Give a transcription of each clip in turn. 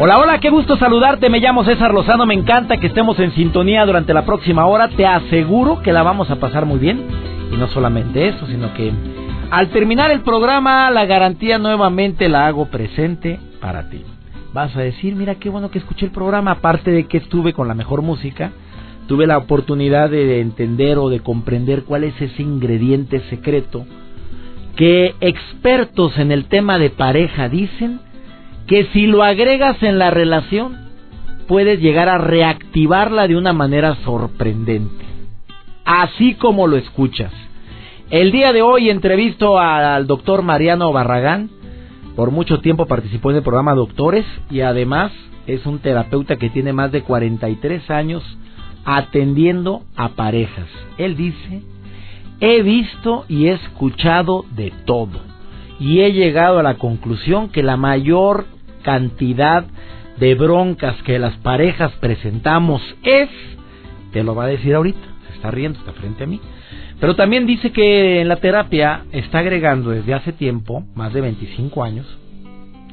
Hola, hola, qué gusto saludarte. Me llamo César Lozano. Me encanta que estemos en sintonía durante la próxima hora. Te aseguro que la vamos a pasar muy bien. Y no solamente eso, sino que al terminar el programa, la garantía nuevamente la hago presente para ti. Vas a decir, mira qué bueno que escuché el programa, aparte de que estuve con la mejor música, tuve la oportunidad de entender o de comprender cuál es ese ingrediente secreto que expertos en el tema de pareja dicen que si lo agregas en la relación, puedes llegar a reactivarla de una manera sorprendente. Así como lo escuchas. El día de hoy entrevisto al doctor Mariano Barragán. Por mucho tiempo participó en el programa Doctores y además es un terapeuta que tiene más de 43 años atendiendo a parejas. Él dice, he visto y he escuchado de todo y he llegado a la conclusión que la mayor cantidad de broncas que las parejas presentamos. Es, te lo va a decir ahorita, se está riendo, está frente a mí, pero también dice que en la terapia está agregando desde hace tiempo, más de 25 años,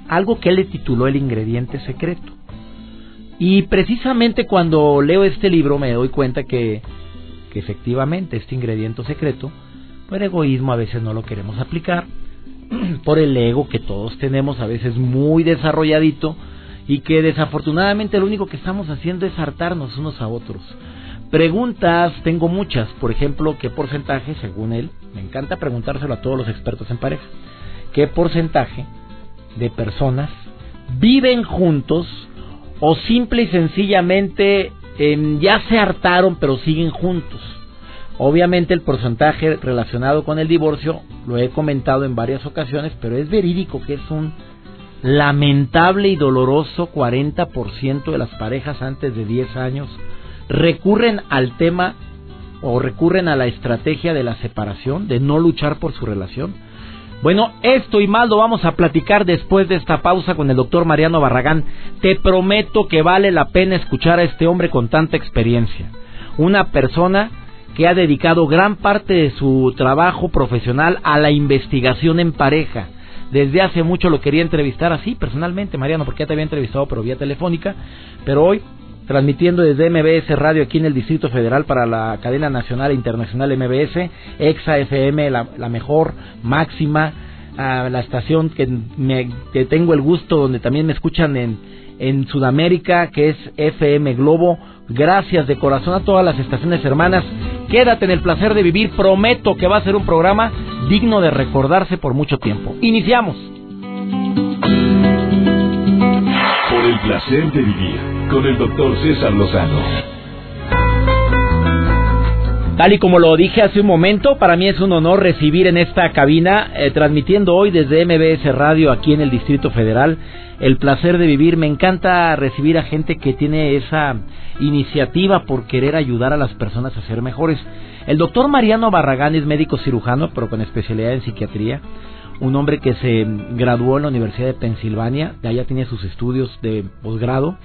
algo que él le tituló el ingrediente secreto. Y precisamente cuando leo este libro me doy cuenta que, que efectivamente este ingrediente secreto, por egoísmo a veces no lo queremos aplicar, por el ego que todos tenemos a veces muy desarrolladito y que desafortunadamente lo único que estamos haciendo es hartarnos unos a otros. Preguntas, tengo muchas, por ejemplo, ¿qué porcentaje, según él, me encanta preguntárselo a todos los expertos en pareja, qué porcentaje de personas viven juntos o simple y sencillamente ya se hartaron pero siguen juntos? Obviamente el porcentaje relacionado con el divorcio lo he comentado en varias ocasiones, pero es verídico que es un lamentable y doloroso 40% de las parejas antes de 10 años recurren al tema o recurren a la estrategia de la separación, de no luchar por su relación. Bueno, esto y más lo vamos a platicar después de esta pausa con el doctor Mariano Barragán. Te prometo que vale la pena escuchar a este hombre con tanta experiencia. Una persona que ha dedicado gran parte de su trabajo profesional a la investigación en pareja. Desde hace mucho lo quería entrevistar así, personalmente, Mariano, porque ya te había entrevistado por vía telefónica, pero hoy, transmitiendo desde MBS Radio aquí en el Distrito Federal para la cadena nacional e internacional MBS, EXA FM, la, mejor, máxima, la estación que, me, que tengo el gusto, donde también me escuchan en, en Sudamérica, que es FM Globo. Gracias de corazón a todas las estaciones hermanas Quédate en el placer de vivir. Prometo que va a ser un programa digno de recordarse por mucho tiempo. Iniciamos. Por el placer de vivir con el doctor César Lozano. Tal y como lo dije hace un momento, para mí es un honor recibir en esta cabina, eh, transmitiendo hoy desde MBS Radio aquí en el Distrito Federal, el placer de vivir. Me encanta recibir a gente que tiene esa iniciativa por querer ayudar a las personas a ser mejores. El doctor Mariano Barragán es médico cirujano, pero con especialidad en psiquiatría. Un hombre que se graduó en la Universidad de Pensilvania, de allá tiene sus estudios de posgrado.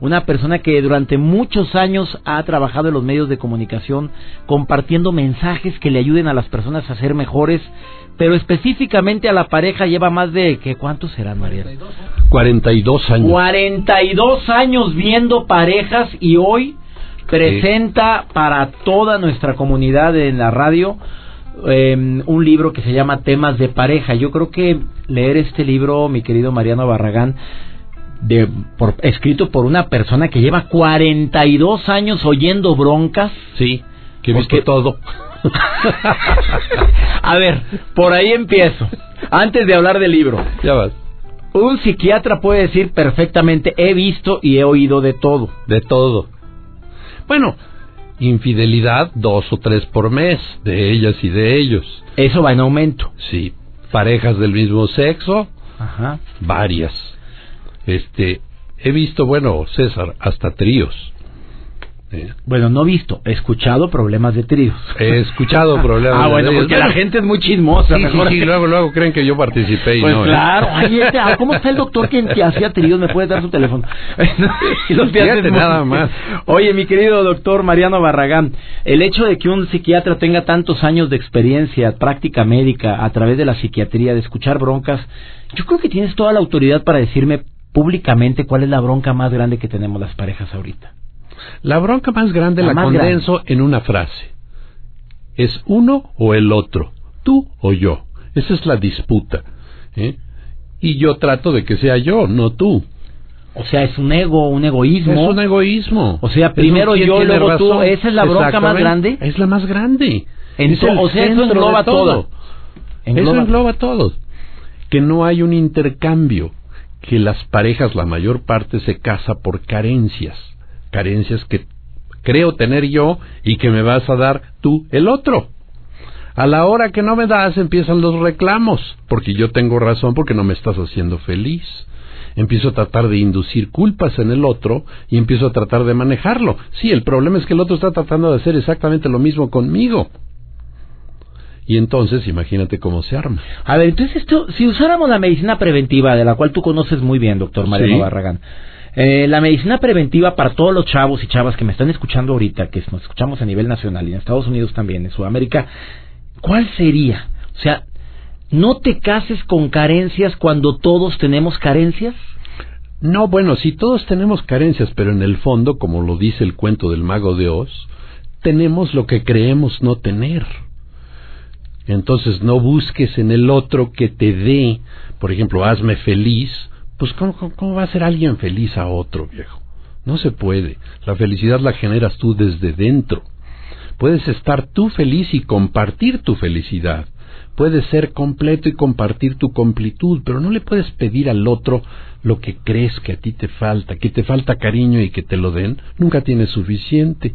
Una persona que durante muchos años ha trabajado en los medios de comunicación compartiendo mensajes que le ayuden a las personas a ser mejores pero específicamente a la pareja lleva más de que cuántos serán María 42 años. 42 años viendo parejas y hoy presenta para toda nuestra comunidad en la radio em, un libro que se llama Temas de pareja yo creo que leer este libro mi querido Mariano Barragán de, por, escrito por una persona que lleva 42 años oyendo broncas sí que visto todo A ver, por ahí empiezo. Antes de hablar del libro. Ya vas. Un psiquiatra puede decir perfectamente, he visto y he oído de todo. De todo. Bueno, infidelidad dos o tres por mes, de ellas y de ellos. Eso va en aumento. Sí. Parejas del mismo sexo, Ajá. Varias. Este, he visto, bueno, César, hasta tríos. ¿Eh? Bueno, no visto, he escuchado problemas de tríos. He escuchado problemas ah, bueno, porque la gente es muy chismosa. Sí, sí, sí, luego, luego creen que yo participé y pues no. ¿eh? claro. Este, ah, ¿cómo está el doctor que, hacía tríos? ¿Me puede dar su teléfono? y los Fíjate nada más. Oye, mi querido doctor Mariano Barragán, el hecho de que un psiquiatra tenga tantos años de experiencia, práctica médica, a través de la psiquiatría, de escuchar broncas, yo creo que tienes toda la autoridad para decirme públicamente cuál es la bronca más grande que tenemos las parejas ahorita. La bronca más grande la, condenso en una frase. Es uno o el otro, tú o yo. Esa es la disputa. ¿eh? Y yo trato de que sea yo, no tú. O sea, es un ego, un egoísmo. Es un egoísmo. O sea, primero yo, luego tú. ¿Esa es la bronca más grande? Es la más grande. o sea, eso engloba todo. Eso engloba todo. Que no hay un intercambio. Que las parejas, la mayor parte, se casa por carencias carencias que creo tener yo y que me vas a dar tú el otro. A la hora que no me das empiezan los reclamos, porque yo tengo razón porque no me estás haciendo feliz. Empiezo a tratar de inducir culpas en el otro y empiezo a tratar de manejarlo. Sí, el problema es que el otro está tratando de hacer exactamente lo mismo conmigo. Y entonces, imagínate cómo se arma. A ver, entonces esto, si usáramos la medicina preventiva, de la cual tú conoces muy bien, doctor Mariano Barragán, eh, la medicina preventiva para todos los chavos y chavas que me están escuchando ahorita, que nos escuchamos a nivel nacional y en Estados Unidos también, en Sudamérica, ¿cuál sería? O sea, ¿no te cases con carencias cuando todos tenemos carencias? No, bueno, si todos tenemos carencias, pero en el fondo, como lo dice el cuento del mago de Oz, tenemos lo que creemos no tener. Entonces no busques en el otro que te dé, por ejemplo, hazme feliz, pues ¿cómo, ¿cómo, va a ser alguien feliz a otro, viejo? No se puede. La felicidad la generas tú desde dentro. Puedes estar tú feliz y compartir tu felicidad. Puedes ser completo y compartir tu completud, pero no le puedes pedir al otro lo que crees que a ti te falta, que te falta cariño y que te lo den. Nunca tienes suficiente.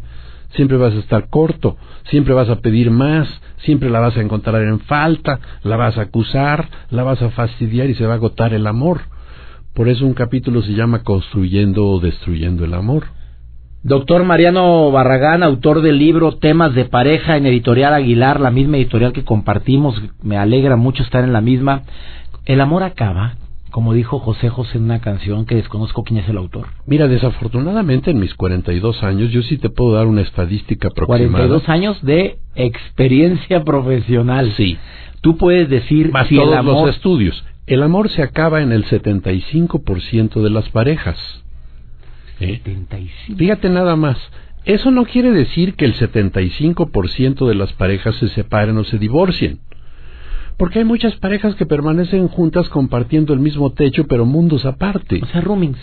Siempre vas a estar corto, siempre vas a pedir más, siempre la vas a encontrar en falta, la vas a acusar, la vas a fastidiar y se va a agotar el amor. Por eso un capítulo se llama Construyendo o Destruyendo el Amor. Doctor Mariano Barragán, autor del libro Temas de Pareja en Editorial Aguilar, la misma editorial que compartimos, me alegra mucho estar en la misma. ¿El amor acaba? Como dijo José José en una canción que desconozco quién es el autor. Mira, desafortunadamente en mis 42 años yo sí te puedo dar una estadística aproximada. 42 años de experiencia profesional. Sí. Tú puedes decir Más si todos el amor... los estudios. El amor se acaba en el 75% de las parejas. ¿Eh? Fíjate nada más. Eso no quiere decir que el 75% de las parejas se separen o se divorcien. Porque hay muchas parejas que permanecen juntas compartiendo el mismo techo pero mundos aparte. O sea, roomings.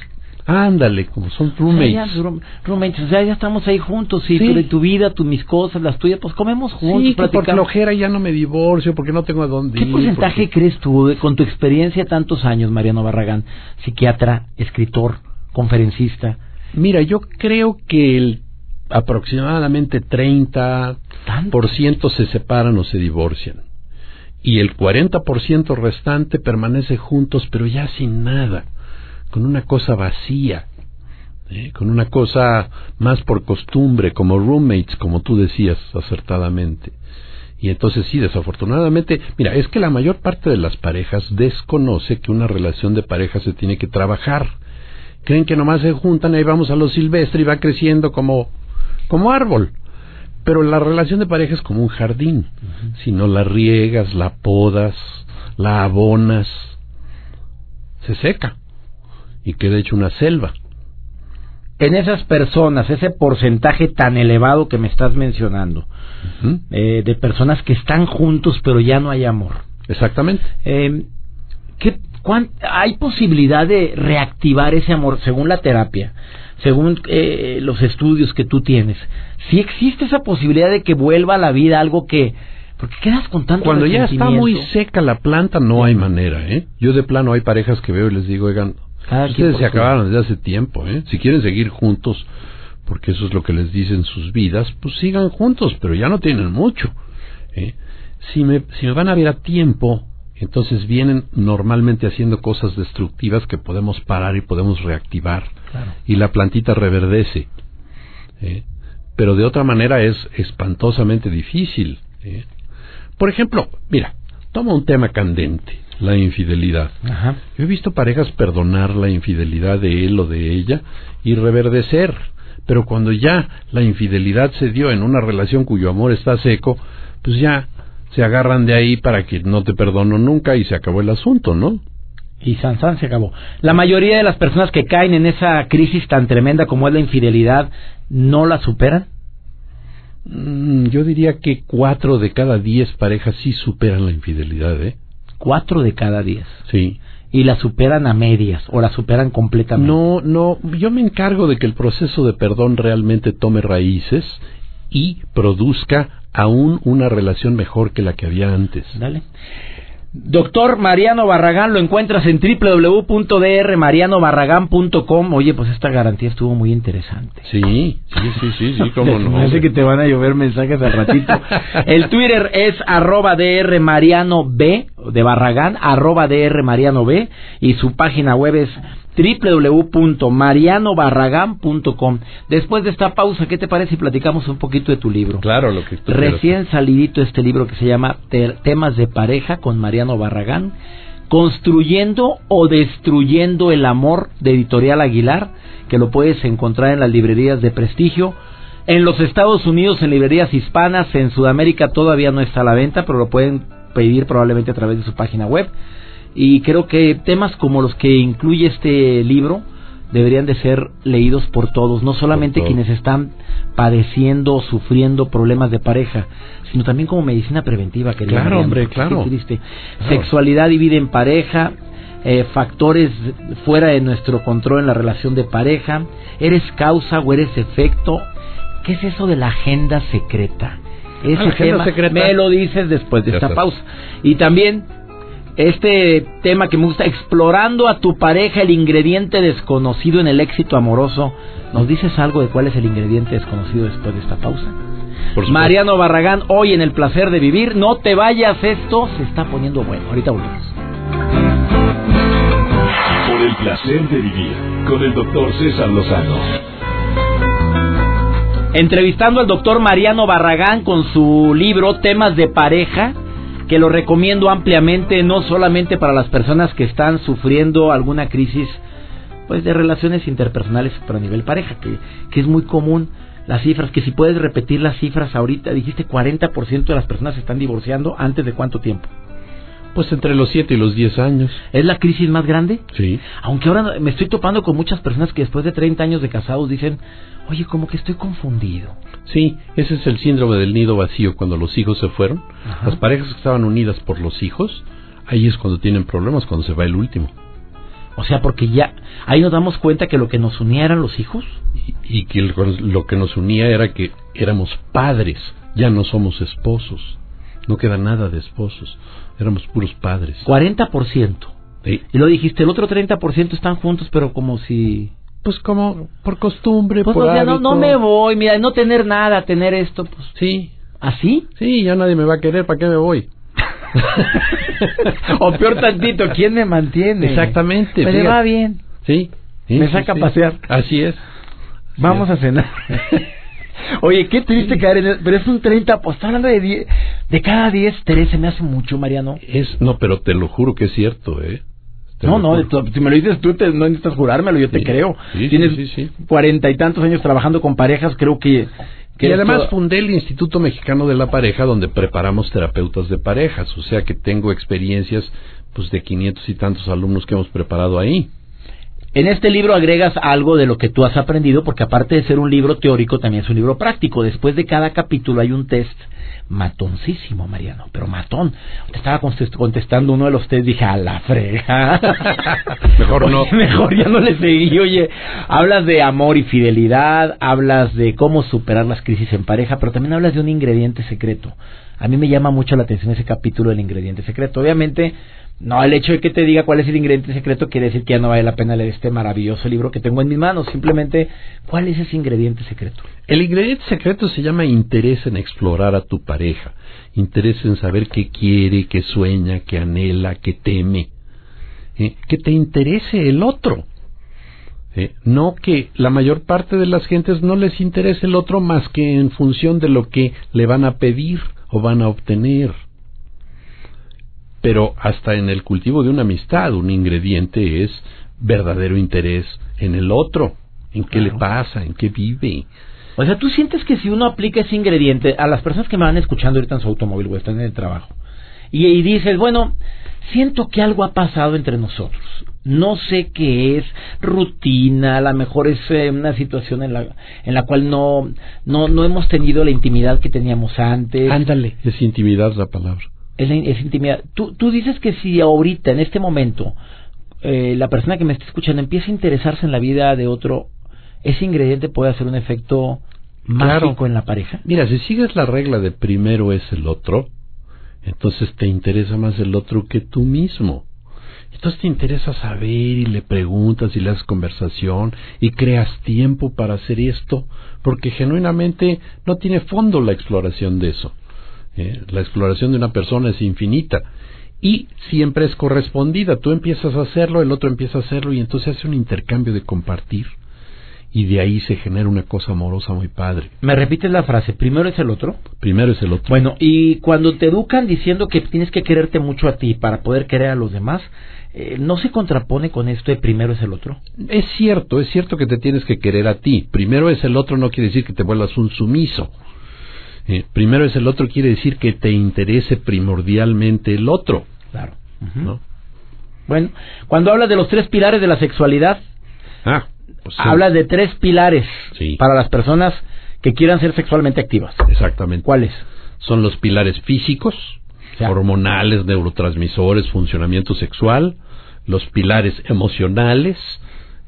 Ándale, como son roommates. roommates, o sea, ya estamos ahí juntos, y sí. tu, vida, tu, mis cosas, las tuyas, pues comemos juntos. Sí, por flojera ya no me divorcio, porque no tengo a dónde ¿Qué ir. ¿Qué porcentaje crees tú, con tu experiencia tantos años, Mariano Barragán, psiquiatra, escritor, conferencista? Mira, yo creo que el aproximadamente 30% se separan o se divorcian. Y el 40% restante permanece juntos, pero ya sin nada con una cosa vacía, ¿eh? con una cosa más por costumbre, como roommates, como tú decías acertadamente. Y entonces sí, desafortunadamente, mira, es que la mayor parte de las parejas desconoce que una relación de pareja se tiene que trabajar. Creen que nomás se juntan, ahí vamos a lo silvestre y va creciendo como, como árbol. Pero la relación de pareja es como un jardín. Si no la riegas, la podas, la abonas, se seca y queda hecho una selva. En esas personas, ese porcentaje tan elevado que me estás mencionando, eh, de personas que están juntos pero ya no hay amor. Exactamente. Eh, ¿qué, ¿Hay posibilidad de reactivar ese amor según la terapia, según eh, los estudios que tú tienes? Si existe esa posibilidad de que vuelva a la vida algo que... Porque quedas con tanto Cuando ya está muy seca la planta, no hay manera, ¿eh? Yo de plano hay parejas que veo y les digo, oigan, Ustedes se acabaron desde hace tiempo, ¿eh? Si quieren seguir juntos, porque eso es lo que les dicen sus vidas, pues sigan juntos, pero ya no tienen mucho. ¿eh? Si, me, si me van a ver a tiempo, Entonces vienen normalmente haciendo cosas destructivas que podemos parar y podemos reactivar. Y la plantita reverdece. ¿eh? Pero de otra manera es espantosamente difícil. ¿eh? Por ejemplo, mira, toma un tema candente, la infidelidad. Yo he visto parejas perdonar la infidelidad de él o de ella y reverdecer. Pero cuando ya la infidelidad se dio en una relación cuyo amor está seco, pues ya se agarran de ahí para que no te perdono nunca y se acabó el asunto, ¿no? Y Sansán se acabó. La mayoría de las personas que caen en esa crisis tan tremenda como es la infidelidad, ¿no la superan? Mm, yo diría que cuatro de cada diez parejas sí superan la infidelidad, ¿eh? Cuatro de cada diez. Sí. Y la superan a medias o la superan completamente. No, no, yo me encargo de que el proceso de perdón realmente tome raíces y produzca aún una relación mejor que la que había antes. Dale. Doctor Mariano Barragán, lo encuentras en www.drmarianobarragán.com. Oye, pues esta garantía estuvo muy interesante. Sí, sí, sí, sí, sí, cómo no. Parece que te van a llover mensajes al ratito. El Twitter es arroba drmarianob, de Barragán, arroba drmarianob, y su página web es www.marianobarragán.com. Después de esta pausa, ¿qué te parece si platicamos un poquito de tu libro? Claro, lo que tú Recién salidito este libro que se llama Temas de pareja con Mariano Barragán, construyendo o destruyendo el amor de Editorial Aguilar, que lo puedes encontrar en las librerías de prestigio. En los Estados Unidos, en librerías hispanas, en Sudamérica todavía no está a la venta, pero lo pueden pedir probablemente a través de su página web y creo que temas como los que incluye este libro deberían de ser leídos por todos, no solamente quienes están padeciendo o sufriendo problemas de pareja, sino también como medicina preventiva. Que claro, hombre, claro. Sexualidad y vida en pareja, eh, factores fuera de nuestro control en la relación de pareja, eres causa o eres efecto. ¿Qué es eso de la agenda secreta? Ese ah, tema secreta. me lo dices después de esta pausa. Y también este tema que me gusta, explorando a tu pareja el ingrediente desconocido en el éxito amoroso. ¿Nos dices algo de cuál es el ingrediente desconocido después de esta pausa? Mariano Barragán, hoy en el placer de vivir. No te vayas, esto se está poniendo bueno. Ahorita volvemos. Por el placer de vivir, con el doctor César Lozano. Entrevistando al doctor Mariano Barragán con su libro Temas de pareja que lo recomiendo ampliamente, no solamente para las personas que están sufriendo alguna crisis pues de relaciones interpersonales, pero a nivel pareja, que, que es muy común las cifras, que si puedes repetir las cifras ahorita, dijiste 40% de las personas se están divorciando antes de cuánto tiempo. Pues entre los 7 y los 10 años. ¿Es la crisis más grande? Sí. Aunque ahora me estoy topando con muchas personas que después de 30 años de casados dicen, oye, como que estoy confundido. Sí, ese es el síndrome del nido vacío cuando los hijos se fueron. Las parejas que estaban unidas por los hijos, ahí es cuando tienen problemas, cuando se va el último. O sea, porque ya ahí nos damos cuenta que lo que nos unía eran los hijos. Y, que lo que nos unía era que éramos padres, ya no somos esposos. No queda nada de esposos, éramos puros padres. 40%. Y lo dijiste, el otro 30% están juntos, pero como si pues como por costumbre, pues, por no, no me voy, mira, no tener nada, tener esto, pues. Sí. ¿Así? Sí, ya nadie me va a querer, ¿para qué me voy? o peor tantito, ¿quién me mantiene? Exactamente. Me va bien. Sí. me saca a pasear. Así es. Vamos a cenar. Oye, qué triste caer en pero es un 30, pues está hablando de 10, de cada 10, Teresa, me hace mucho, Mariano. Es, no, pero te lo juro que es cierto, ¿eh? No, no, si me lo dices tú, te, no necesitas jurármelo, yo te creo. Tienes cuarenta y tantos años trabajando con parejas, creo que... que y además fundé el Instituto Mexicano de la Pareja, donde preparamos terapeutas de parejas, o sea que tengo experiencias pues de quinientos y tantos alumnos que hemos preparado ahí. En este libro agregas algo de lo que tú has aprendido, porque aparte de ser un libro teórico, también es un libro práctico. Después de cada capítulo hay un test matoncísimo, Mariano, pero matón. Te estaba contestando uno de los test, dije, a la frega. mejor no. mejor ya no le seguí. Oye, hablas de amor y fidelidad, hablas de cómo superar las crisis en pareja, pero también hablas de un ingrediente secreto. A mí me llama mucho la atención ese capítulo del ingrediente secreto. Obviamente, No, el hecho de que te diga cuál es el ingrediente secreto quiere decir que ya no vale la pena leer este maravilloso libro que tengo en mis manos. Simplemente, ¿cuál es ese ingrediente secreto? El ingrediente secreto se llama interés en explorar a tu pareja, interés en saber qué quiere, qué sueña, qué anhela, qué teme. ¿eh? Que te interese el otro. ¿eh? No que la mayor parte de las gentes no les interese el otro más que en función de lo que le van a pedir o van a obtener. Pero hasta en el cultivo de una amistad, un ingrediente es verdadero interés en el otro, en qué le pasa, en qué vive. O sea, tú sientes que si uno aplica ese ingrediente a las personas que me van escuchando ahorita en su automóvil o están en el trabajo, y, dices, bueno, siento que algo ha pasado entre nosotros. No sé qué es, rutina, a lo mejor es eh, una situación en la, en la cual no, no, no hemos tenido la intimidad que teníamos antes. Ándale, es intimidad la palabra es, intimidad. Tú, tú dices que si ahorita, en este momento, eh, la persona que me está escuchando empieza a interesarse en la vida de otro, ese ingrediente puede hacer un efecto mágico en la pareja. Mira, si sigues la regla de primero es el otro, entonces te interesa más el otro que tú mismo. Entonces te interesa saber y le preguntas y le das conversación y creas tiempo para hacer esto, porque genuinamente no tiene fondo la exploración de eso. Eh, la exploración de una persona es infinita y siempre es correspondida. Tú empiezas a hacerlo, el otro empieza a hacerlo y entonces hace un intercambio de compartir y de ahí se genera una cosa amorosa muy padre. ¿Me repites la frase? ¿Primero es el otro? Primero es el otro. Bueno, y cuando te educan diciendo que tienes que quererte mucho a ti para poder querer a los demás, eh, ¿no se contrapone con esto de primero es el otro? Es cierto, es cierto que te tienes que querer a ti. Primero es el otro no quiere decir que te vuelvas un sumiso. Eh, primero es el otro quiere decir que te interese primordialmente el otro. Claro. Bueno, cuando habla de los tres pilares de la sexualidad, ah, pues habla de tres pilares para las personas que quieran ser sexualmente activas. Exactamente. ¿Cuáles? Son los pilares físicos, hormonales, neurotransmisores, funcionamiento sexual, los pilares emocionales,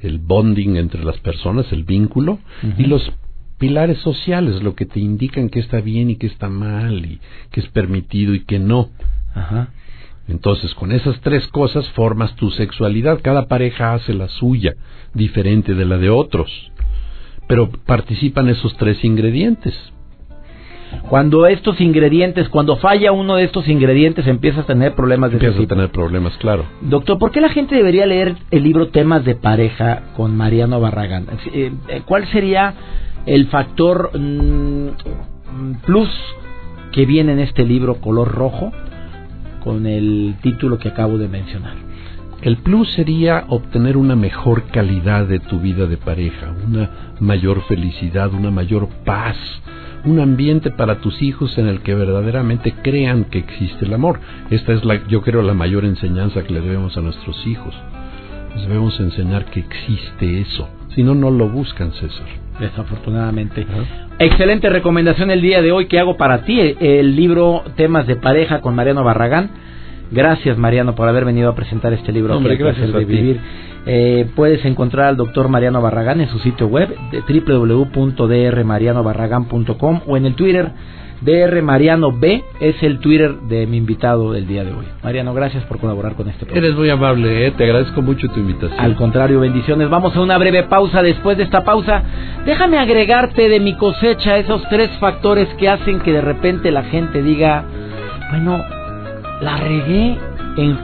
el bonding entre las personas, el vínculo, y los pilares sociales, lo que te indican que está bien y que está mal, y que es permitido y que no. Ajá. Entonces, con esas tres cosas formas tu sexualidad. Cada pareja hace la suya, diferente de la de otros. Pero participan esos tres ingredientes. Cuando estos ingredientes, cuando falla uno de estos ingredientes, empiezas a tener problemas de Empiezas a tener problemas, claro. Doctor, ¿por qué la gente debería leer el libro Temas de Pareja con Mariano Barragán? Eh, eh, ¿Cuál sería el factor mm, plus que viene en este libro color rojo con el título que acabo de mencionar. El plus sería obtener una mejor calidad de tu vida de pareja, una mayor felicidad, una mayor paz, un ambiente para tus hijos en el que verdaderamente crean que existe el amor. Esta es la, yo creo, la mayor enseñanza que le debemos a nuestros hijos. Les debemos enseñar que existe eso. Si no, no lo buscan, César desafortunadamente. Excelente recomendación el día de hoy que hago para ti, el libro Temas de pareja con Mariano Barragán. Gracias Mariano por haber venido a presentar este libro. Hombre, gracias de vivir. Eh, puedes encontrar al doctor Mariano Barragán en su sitio web www.drmarianobarragán.com o en el Twitter DR Mariano B es el Twitter de mi invitado del día de hoy. Mariano, gracias por colaborar con este programa. Eres muy amable, ¿eh? te agradezco mucho tu invitación. Al contrario, bendiciones. Vamos a una breve pausa. Después de esta pausa, déjame agregarte de mi cosecha esos tres factores que hacen que de repente la gente diga, bueno, la regué en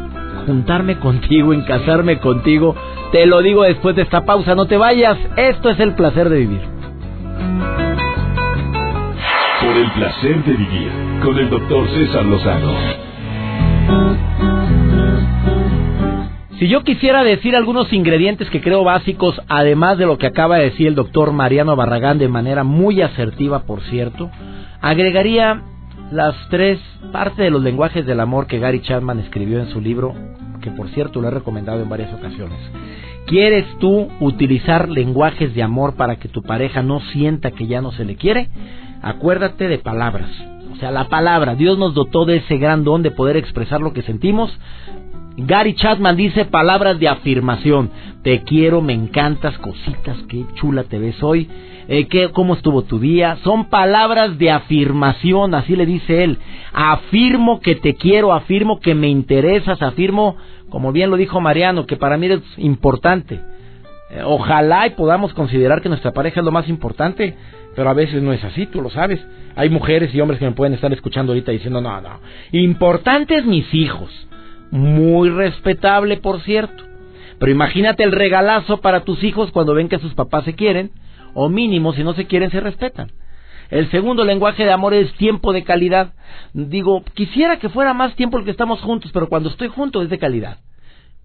juntarme contigo, en casarme contigo. Te lo digo después de esta pausa, no te vayas. Esto es el placer de vivir. Por el placer de vivir con el doctor César Lozano. Si yo quisiera decir algunos ingredientes que creo básicos, además de lo que acaba de decir el doctor Mariano Barragán de manera muy asertiva, por cierto, agregaría las tres partes de los lenguajes del amor que Gary Chapman escribió en su libro, que por cierto lo he recomendado en varias ocasiones. ¿Quieres tú utilizar lenguajes de amor para que tu pareja no sienta que ya no se le quiere? Acuérdate de palabras. O sea, la palabra, Dios nos dotó de ese gran don de poder expresar lo que sentimos Gary Chapman dice palabras de afirmación. Te quiero, me encantas, cositas, qué chula te ves hoy. Eh, ¿qué, ¿Cómo estuvo tu día? Son palabras de afirmación, así le dice él. Afirmo que te quiero, afirmo que me interesas, afirmo, como bien lo dijo Mariano, que para mí es importante. Eh, ojalá y podamos considerar que nuestra pareja es lo más importante, pero a veces no es así, tú lo sabes. Hay mujeres y hombres que me pueden estar escuchando ahorita diciendo, no, no, importantes mis hijos. Muy respetable, por cierto. Pero imagínate el regalazo para tus hijos cuando ven que sus papás se quieren, o mínimo, si no se quieren, se respetan. El segundo lenguaje de amor es tiempo de calidad. Digo, quisiera que fuera más tiempo el que estamos juntos, pero cuando estoy junto es de calidad.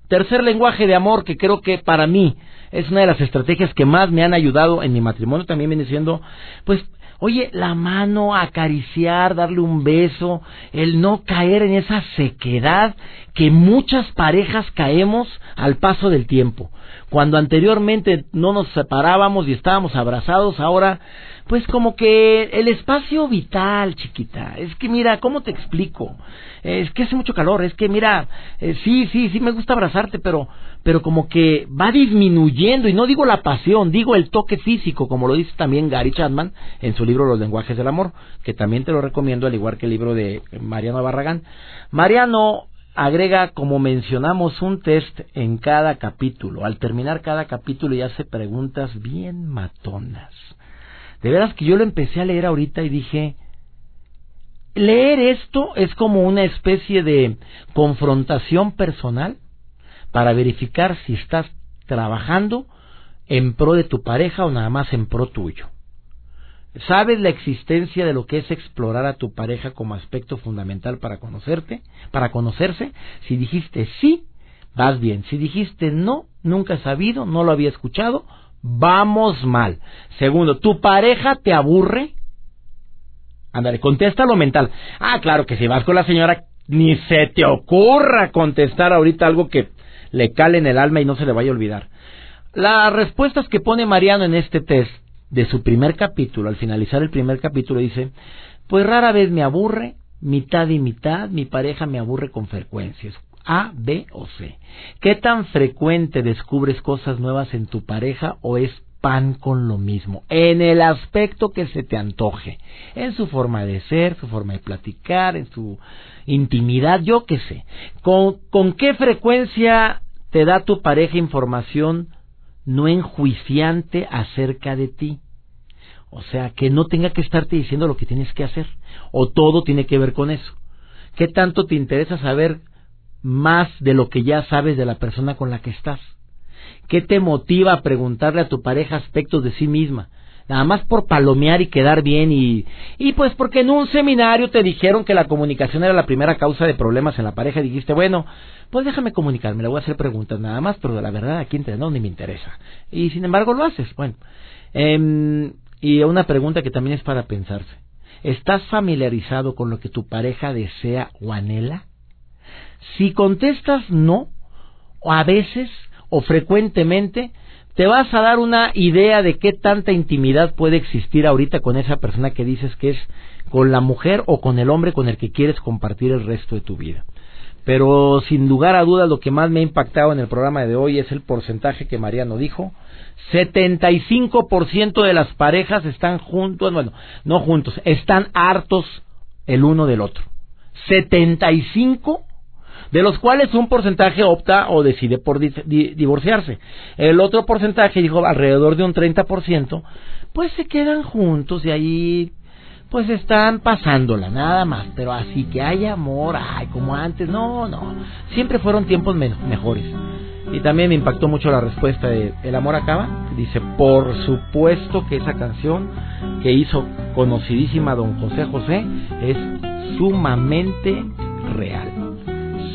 Tercer lenguaje de amor que creo que para mí es una de las estrategias que más me han ayudado en mi matrimonio también viene siendo, pues, oye, la mano, acariciar, darle un beso, el no caer en esa sequedad que muchas parejas caemos al paso del tiempo. Cuando anteriormente no nos separábamos y estábamos abrazados, ahora pues como que el espacio vital, chiquita. Es que mira, ¿cómo te explico? Es que hace mucho calor, es que mira, eh, sí, sí, sí me gusta abrazarte, pero pero como que va disminuyendo y no digo la pasión, digo el toque físico, como lo dice también Gary Chapman en su libro Los lenguajes del amor, que también te lo recomiendo al igual que el libro de Mariano Barragán. Mariano agrega, como mencionamos, un test en cada capítulo. Al terminar cada capítulo y hace preguntas bien matonas. De veras que yo lo empecé a leer ahorita y dije, leer esto es como una especie de confrontación personal para verificar si estás trabajando en pro de tu pareja o nada más en pro tuyo. ¿Sabes la existencia de lo que es explorar a tu pareja como aspecto fundamental para conocerte, para conocerse? Si dijiste sí, vas bien. Si dijiste no, nunca he sabido, no lo había escuchado, vamos mal. Segundo, ¿tu pareja te aburre? Ándale, contesta lo mental. Ah, claro que si vas con la señora, ni se te ocurra contestar ahorita algo que le cale en el alma y no se le vaya a olvidar. Las respuestas que pone Mariano en este test de su primer capítulo, al finalizar el primer capítulo, dice, pues rara vez me aburre, mitad y mitad, mi pareja me aburre con frecuencias. A, B o C. ¿Qué tan frecuente descubres cosas nuevas en tu pareja o es pan con lo mismo? En el aspecto que se te antoje. En su forma de ser, su forma de platicar, en su intimidad, yo qué sé. ¿Con, con qué frecuencia te da tu pareja información no enjuiciante acerca de ti? O sea, que no tenga que estarte diciendo lo que tienes que hacer. O todo tiene que ver con eso. ¿Qué tanto te interesa saber más de lo que ya sabes de la persona con la que estás? ¿Qué te motiva a preguntarle a tu pareja aspectos de sí misma? Nada más por palomear y quedar bien y, y pues porque en un seminario te dijeron que la comunicación era la primera causa de problemas en la pareja y dijiste, bueno, pues déjame comunicarme, le voy a hacer preguntas nada más, pero la verdad aquí no ni me interesa. Y sin embargo lo haces. Bueno, eh, y una pregunta que también es para pensarse. ¿Estás familiarizado con lo que tu pareja desea o anhela? Si contestas no, a veces o frecuentemente, te vas a dar una idea de qué tanta intimidad puede existir ahorita con esa persona que dices que es con la mujer o con el hombre con el que quieres compartir el resto de tu vida. Pero sin lugar a dudas lo que más me ha impactado en el programa de hoy es el porcentaje que Mariano dijo. 75% de las parejas están juntos, bueno, no juntos, están hartos el uno del otro. 75 de los cuales un porcentaje opta o decide por divorciarse. El otro porcentaje, dijo alrededor de un 30%, pues se quedan juntos y ahí pues están pasándola, nada más. Pero así que hay amor, ay, como antes, no, no. Siempre fueron tiempos mejores. Y también me impactó mucho la respuesta de El amor acaba. Dice, por supuesto que esa canción que hizo conocidísima don José José es sumamente real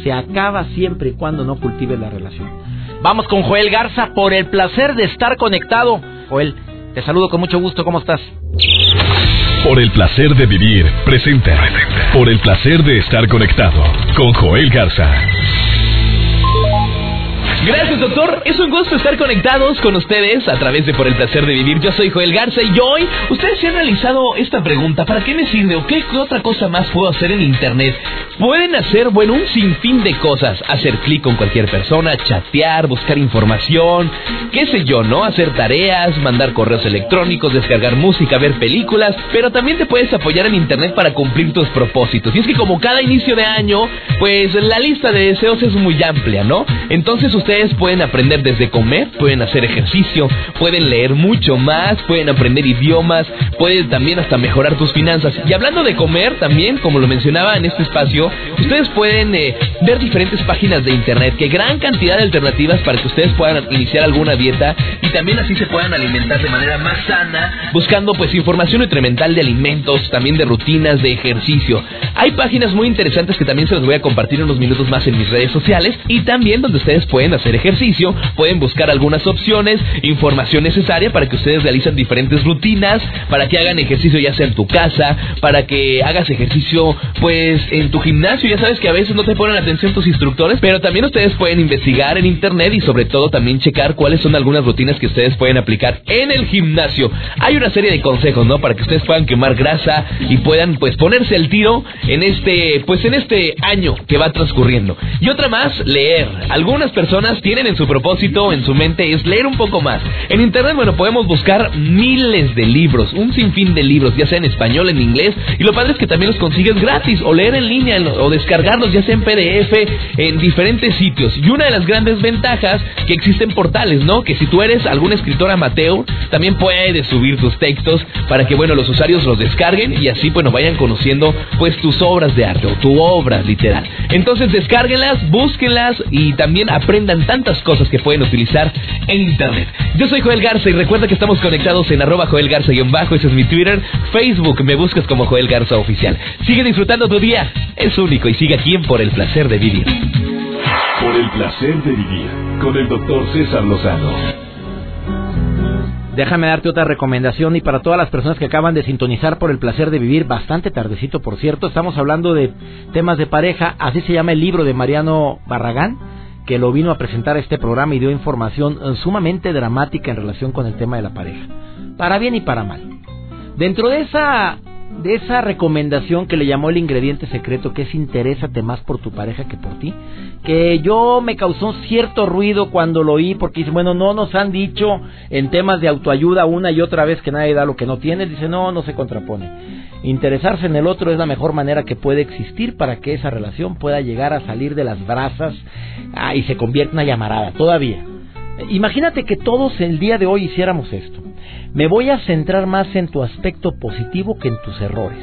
se acaba siempre y cuando no cultives la relación. Vamos con Joel Garza por el placer de estar conectado. Joel, te saludo con mucho gusto, ¿cómo estás? Por el placer de vivir, presenta. Por el placer de estar conectado con Joel Garza. Gracias, doctor. Es un gusto estar conectados con ustedes a través de Por el Placer de Vivir. Yo soy Joel Garza y hoy ustedes se han realizado esta pregunta. ¿Para qué me sirve o qué otra cosa más puedo hacer en Internet? Pueden hacer, bueno, un sinfín de cosas. Hacer clic con cualquier persona, chatear, buscar información, qué sé yo, ¿no? Hacer tareas, mandar correos electrónicos, descargar música, ver películas. Pero también te puedes apoyar en Internet para cumplir tus propósitos. Y es que como cada inicio de año, pues la lista de deseos es muy amplia, ¿no? Entonces ustedes pueden aprender desde comer, pueden hacer ejercicio, pueden leer mucho más, pueden aprender idiomas, pueden también hasta mejorar tus finanzas. Y hablando de comer también, como lo mencionaba en este espacio, ustedes pueden eh, ver diferentes páginas de internet, que gran cantidad de alternativas para que ustedes puedan iniciar alguna dieta y también así se puedan alimentar de manera más sana, buscando pues información nutrimental de alimentos, también de rutinas, de ejercicio. Hay páginas muy interesantes que también se los voy a compartir unos minutos más en mis redes sociales y también donde ustedes pueden hacer ejercicio, pueden buscar algunas opciones, información necesaria para que ustedes realicen diferentes rutinas, para que hagan ejercicio ya sea en tu casa, para que hagas ejercicio pues en tu gimnasio, ya sabes que a veces no te ponen atención tus instructores, pero también ustedes pueden investigar en internet y sobre todo también checar cuáles son algunas rutinas que ustedes pueden aplicar en el gimnasio. Hay una serie de consejos, ¿no? Para que ustedes puedan quemar grasa y puedan pues ponerse el tiro en este pues en este año que va transcurriendo. Y otra más, leer. Algunas personas tienen en su propósito, en su mente, es leer un poco más. En internet, bueno, podemos buscar miles de libros, un sinfín de libros, ya sea en español, en inglés, y lo padre es que también los consigues gratis, o leer en línea, o descargarlos, ya sea en PDF, en diferentes sitios. Y una de las grandes ventajas que existen portales, ¿no? Que si tú eres algún escritor amateur, también puedes subir tus textos para que, bueno, los usuarios los descarguen y así, bueno, vayan conociendo, pues, tus obras de arte o tu obra literal. Entonces, descárguenlas, búsquenlas y también aprendan tantas cosas que pueden utilizar en Internet. Yo soy Joel Garza y recuerda que estamos conectados en arroba Joel Garza-bajo, ese es mi Twitter, Facebook, me buscas como Joel Garza Oficial. Sigue disfrutando tu día, es único y sigue aquí en Por el Placer de Vivir. Por el Placer de Vivir, con el doctor César Lozano. Déjame darte otra recomendación y para todas las personas que acaban de sintonizar por el placer de vivir, bastante tardecito por cierto, estamos hablando de temas de pareja, así se llama el libro de Mariano Barragán, que lo vino a presentar a este programa y dio información eh, sumamente dramática en relación con el tema de la pareja, para bien y para mal. Dentro de esa de esa recomendación que le llamó el ingrediente secreto, que es interésate más por tu pareja que por ti, que yo me causó cierto ruido cuando lo oí, porque dice, bueno, no nos han dicho en temas de autoayuda una y otra vez que nadie da lo que no tiene, dice, no, no se contrapone. Interesarse en el otro es la mejor manera que puede existir para que esa relación pueda llegar a salir de las brasas ah, y se convierta en una llamarada, todavía. Imagínate que todos el día de hoy hiciéramos esto. Me voy a centrar más en tu aspecto positivo que en tus errores,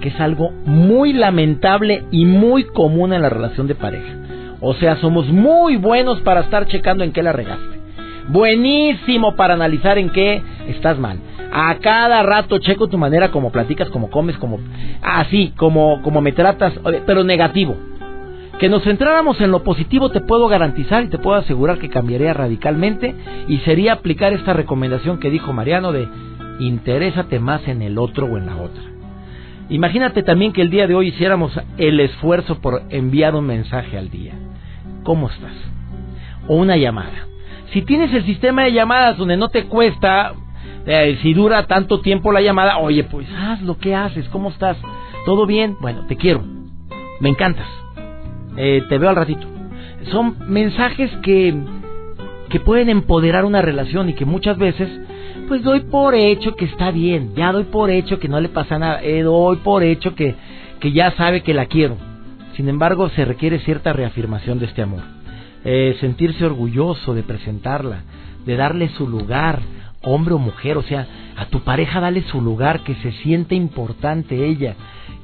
que es algo muy lamentable y muy común en la relación de pareja. O sea, somos muy buenos para estar checando en qué la regaste. Buenísimo para analizar en qué estás mal. A cada rato checo tu manera como platicas, como comes, como así, como como me tratas, pero negativo que nos centráramos en lo positivo te puedo garantizar y te puedo asegurar que cambiaría radicalmente y sería aplicar esta recomendación que dijo Mariano de interésate más en el otro o en la otra. Imagínate también que el día de hoy hiciéramos el esfuerzo por enviar un mensaje al día. ¿Cómo estás? O una llamada. Si tienes el sistema de llamadas donde no te cuesta, eh, si dura tanto tiempo la llamada, oye, pues haz lo que haces, ¿cómo estás? ¿Todo bien? Bueno, te quiero. Me encantas eh, te veo al ratito. Son mensajes que, que pueden empoderar una relación y que muchas veces pues doy por hecho que está bien, ya doy por hecho que no le pasa nada, eh, doy por hecho que, que ya sabe que la quiero. Sin embargo, se requiere cierta reafirmación de este amor. Eh, sentirse orgulloso de presentarla, de darle su lugar, hombre o mujer, o sea, a tu pareja dale su lugar, que se siente importante ella,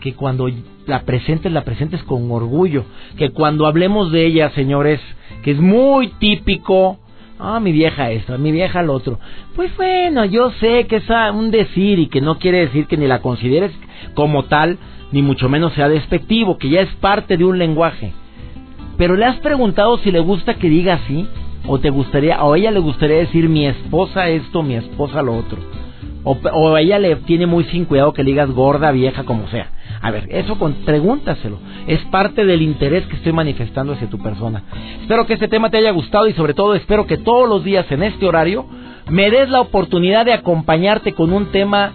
que cuando la presentes, la presentes con orgullo, que cuando hablemos de ella, señores, que es muy típico, ah, mi vieja esto, mi vieja lo otro, pues bueno, yo sé que es un decir y que no quiere decir que ni la consideres como tal, ni mucho menos sea despectivo, que ya es parte de un lenguaje. Pero le has preguntado si le gusta que diga así, o te gustaría, o ella le gustaría decir mi esposa esto, mi esposa lo otro. O, o ella le tiene muy sin cuidado que le digas gorda, vieja, como sea. A ver, eso con, pregúntaselo. Es parte del interés que estoy manifestando hacia tu persona. Espero que este tema te haya gustado y sobre todo espero que todos los días en este horario me des la oportunidad de acompañarte con un tema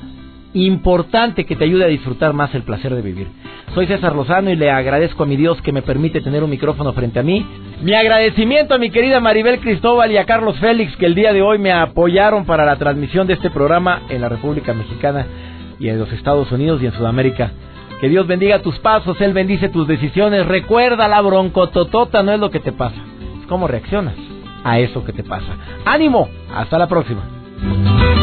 importante que te ayude a disfrutar más el placer de vivir. Soy César Lozano y le agradezco a mi Dios que me permite tener un micrófono frente a mí. Mi agradecimiento a mi querida Maribel Cristóbal y a Carlos Félix que el día de hoy me apoyaron para la transmisión de este programa en la República Mexicana y en los Estados Unidos y en Sudamérica. Que Dios bendiga tus pasos, Él bendice tus decisiones. Recuerda, la broncototota no es lo que te pasa, es cómo reaccionas a eso que te pasa. ¡Ánimo! Hasta la próxima.